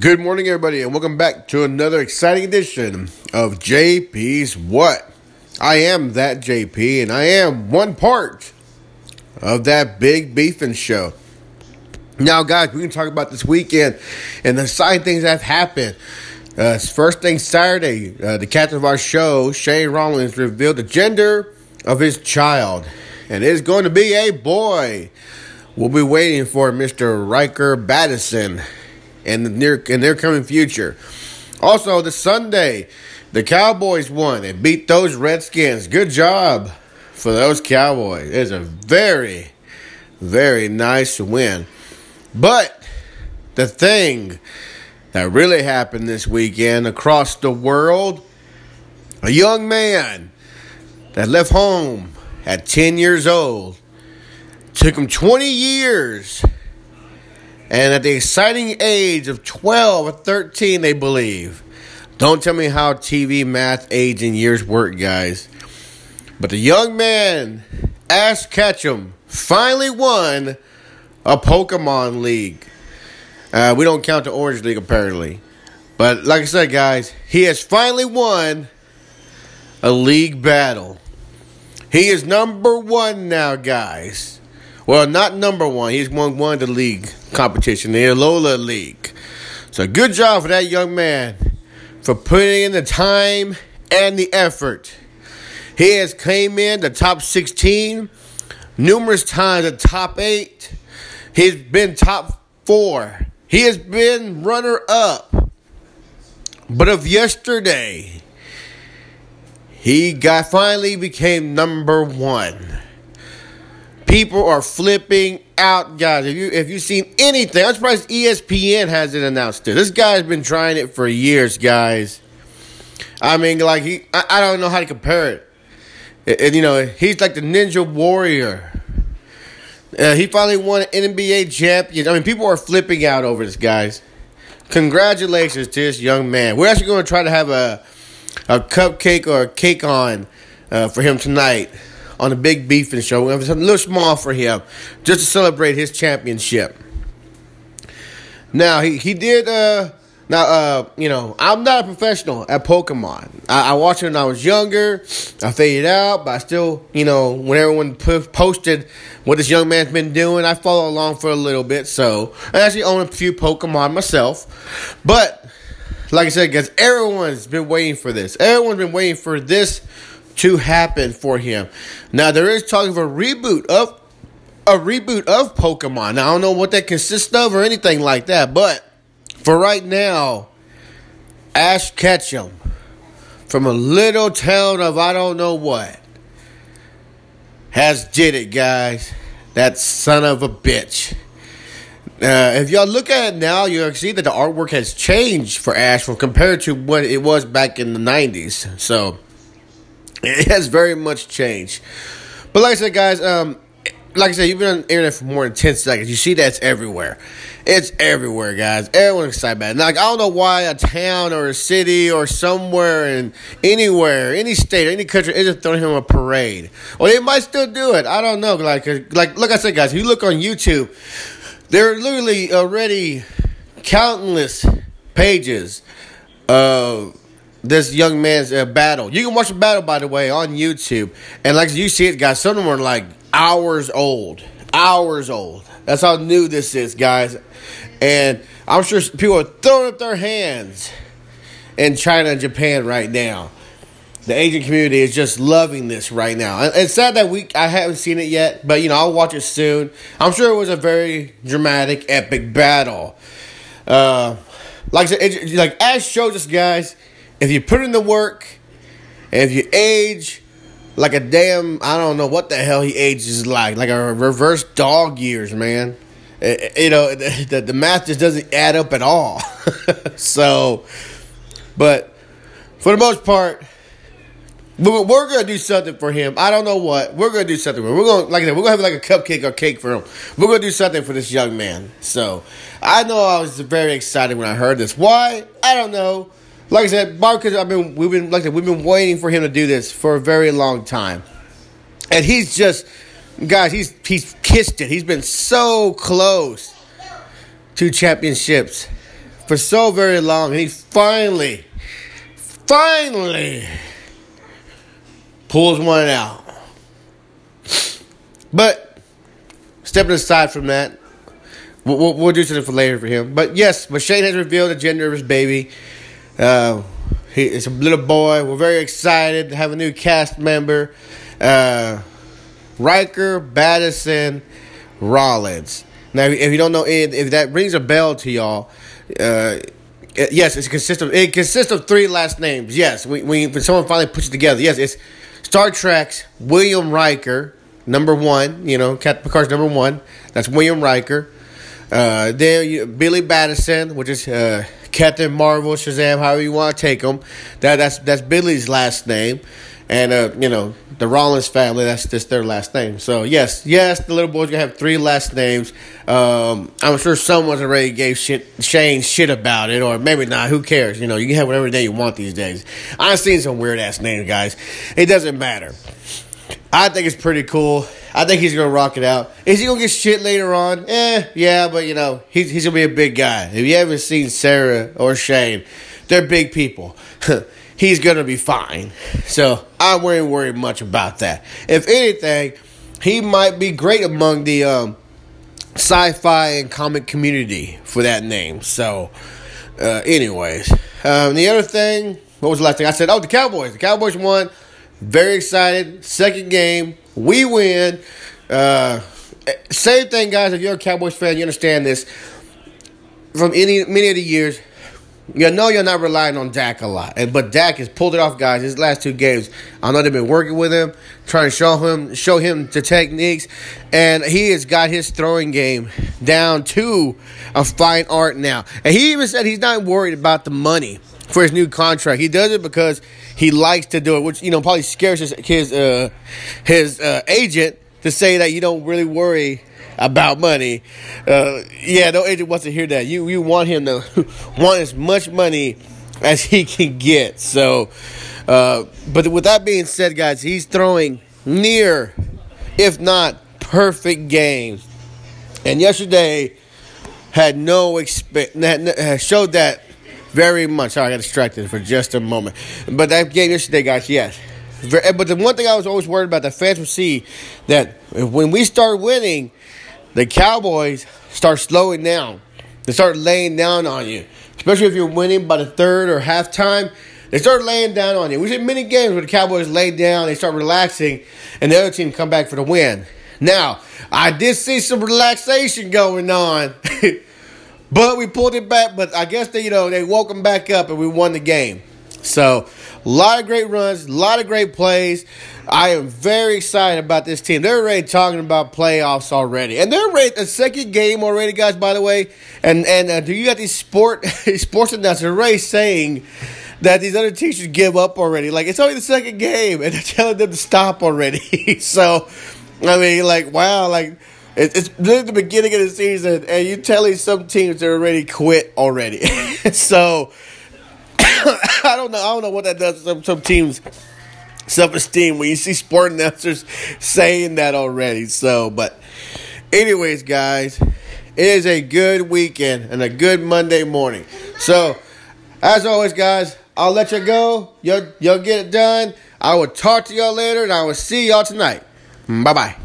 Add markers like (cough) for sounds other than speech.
Good morning, everybody, and welcome back to another exciting edition of JP's What. I am that JP, and I am one part of that big beefing show. Now, guys, we can talk about this weekend and the side things that have happened. Uh, first thing Saturday, uh, the captain of our show, Shane Rollins, revealed the gender of his child, and it is going to be a boy. We'll be waiting for Mr. Riker Battison in the near in their coming future. Also, the Sunday, the Cowboys won and beat those Redskins. Good job for those Cowboys. It's a very, very nice win. But the thing that really happened this weekend across the world, a young man that left home at 10 years old took him 20 years and at the exciting age of 12 or 13, they believe. Don't tell me how TV, math, age, and years work, guys. But the young man, Ash Ketchum, finally won a Pokemon League. Uh, we don't count the Orange League, apparently. But like I said, guys, he has finally won a league battle. He is number one now, guys. Well, not number one. He's won one of the league competition, the Alola League. So good job for that young man for putting in the time and the effort. He has came in the top 16 numerous times, the top eight. He's been top four. He has been runner up. But of yesterday, he got finally became number one. People are flipping out, guys. If you if you've seen anything, I'm surprised ESPN hasn't announced it. This guy's been trying it for years, guys. I mean, like he, I, I don't know how to compare it. And, you know, he's like the Ninja Warrior. Uh, he finally won an NBA champion. I mean, people are flipping out over this, guys. Congratulations to this young man. We're actually going to try to have a a cupcake or a cake on uh, for him tonight on the Big Beefing Show. To have something a little small for him just to celebrate his championship. Now, he, he did, uh, now, uh, you know, I'm not a professional at Pokemon. I, I watched it when I was younger. I faded out, but I still, you know, when everyone posted what this young man's been doing, I follow along for a little bit. So I actually own a few Pokemon myself. But like I said, guys, everyone's been waiting for this. Everyone's been waiting for this to happen for him. Now there is talk of a reboot of a reboot of Pokemon. Now I don't know what that consists of or anything like that, but for right now, Ash Ketchum from a little town of I don't know what has did it, guys. That son of a bitch. Uh, if y'all look at it now, you'll see that the artwork has changed for Ash from compared to what it was back in the 90s. So, (laughs) it has very much changed. But like I said, guys, um, like I said, you've been on the internet for more than 10 seconds. You see that's everywhere. It's everywhere, guys. Everyone's excited about it. Like, I don't know why a town or a city or somewhere in anywhere, any state, or any country isn't throwing him a parade. Or they might still do it. I don't know. Like, like, like I said, guys, if you look on YouTube, there are literally already countless pages of this young man's uh, battle. You can watch the battle, by the way, on YouTube. And like you see it, guys, some of them are like hours old. Hours old. That's how new this is, guys. And I'm sure people are throwing up their hands in China and Japan right now. The Asian community is just loving this right now. It's sad that we I haven't seen it yet, but you know I'll watch it soon. I'm sure it was a very dramatic, epic battle. Uh, like I said, it, like Ash shows us, guys, if you put in the work, and if you age like a damn, I don't know what the hell he ages like, like a reverse dog years, man. It, you know, (laughs) the, the math just doesn't add up at all. (laughs) so, but for the most part, we're, we're gonna do something for him. I don't know what. We're gonna do something. We're gonna, like I said, we're gonna have like a cupcake or cake for him. We're gonna do something for this young man. So, I know I was very excited when I heard this. Why? I don't know like I said, Marcus, I've been we've been like said, we've been waiting for him to do this for a very long time, and he's just guys, he's he's kissed it. He's been so close to championships for so very long, and he finally, finally pulls one out. But stepping aside from that, we'll, we'll, we'll do something for later for him. But yes, Shane has revealed the gender of his baby. Uh, he, it's a little boy. We're very excited to have a new cast member. Uh, Ryker Battison Rollins. Now, if you don't know, if that rings a bell to y'all, uh, yes, it consists of it consists of three last names. Yes, when, when someone finally puts it together, yes, it's Star Trek's William Riker, number one. You know, Captain Picard's number one. That's William Riker. Uh, then you, Billy Battison, which is uh, Captain Marvel, Shazam, however you want to take them. That that's that's Billy's last name and uh, you know the Rollins family. That's just their last name. So yes, yes, the little boy's gonna have three last names. Um, I'm sure someone's already gave shit, Shane shit about it, or maybe not. Who cares? You know, you can have whatever name you want these days. I've seen some weird ass names, guys. It doesn't matter. I think it's pretty cool. I think he's gonna rock it out. Is he gonna get shit later on? Eh, yeah, but you know he's he's gonna be a big guy. If you haven't seen Sarah or Shane, they're big people. (laughs) he's to be fine. So I wouldn't worry much about that. If anything, he might be great among the um, sci-fi and comic community for that name. So, uh, anyways, um, the other thing, what was the last thing I said? Oh, the Cowboys. The Cowboys won. Very excited. Second game, we win. Uh, same thing, guys. If you're a Cowboys fan, you understand this. From any many of the years, you know you're not relying on Dak a lot, but Dak has pulled it off, guys. His last two games, I know they've been working with him, trying to show him show him the techniques, and he has got his throwing game down to a fine art now. And he even said he's not worried about the money for his new contract. He does it because he likes to do it, which you know probably scares his his uh, his uh, agent to say that you don't really worry about money. Uh, yeah, no agent wants to hear that. You you want him to (laughs) want as much money as he can get. So, uh, but with that being said, guys, he's throwing near, if not perfect games. And yesterday had no expect showed that very much. Sorry, I got distracted for just a moment. But that game yesterday, guys, yes. But the one thing I was always worried about, the fans would see that when we start winning, the Cowboys start slowing down. They start laying down on you, especially if you're winning by the third or halftime. They start laying down on you. We've seen many games where the Cowboys lay down, they start relaxing, and the other team come back for the win. Now, I did see some relaxation going on, (laughs) but we pulled it back. But I guess they, you know, they woke them back up and we won the game. So, a lot of great runs, a lot of great plays. I am very excited about this team. They're already talking about playoffs already, and they're ready. The second game already, guys. By the way, and and uh, do you got these sport (laughs) sports announcers already saying that these other teams should give up already? Like it's only the second game, and they're telling them to stop already. (laughs) so, I mean, like wow, like. It's the beginning of the season, and you're telling some teams they're already quit already. (laughs) so, (coughs) I don't know. I don't know what that does to some, some teams' self esteem when you see sport announcers saying that already. So, but, anyways, guys, it is a good weekend and a good Monday morning. So, as always, guys, I'll let you go. You'll, you'll get it done. I will talk to y'all later, and I will see y'all tonight. Bye bye.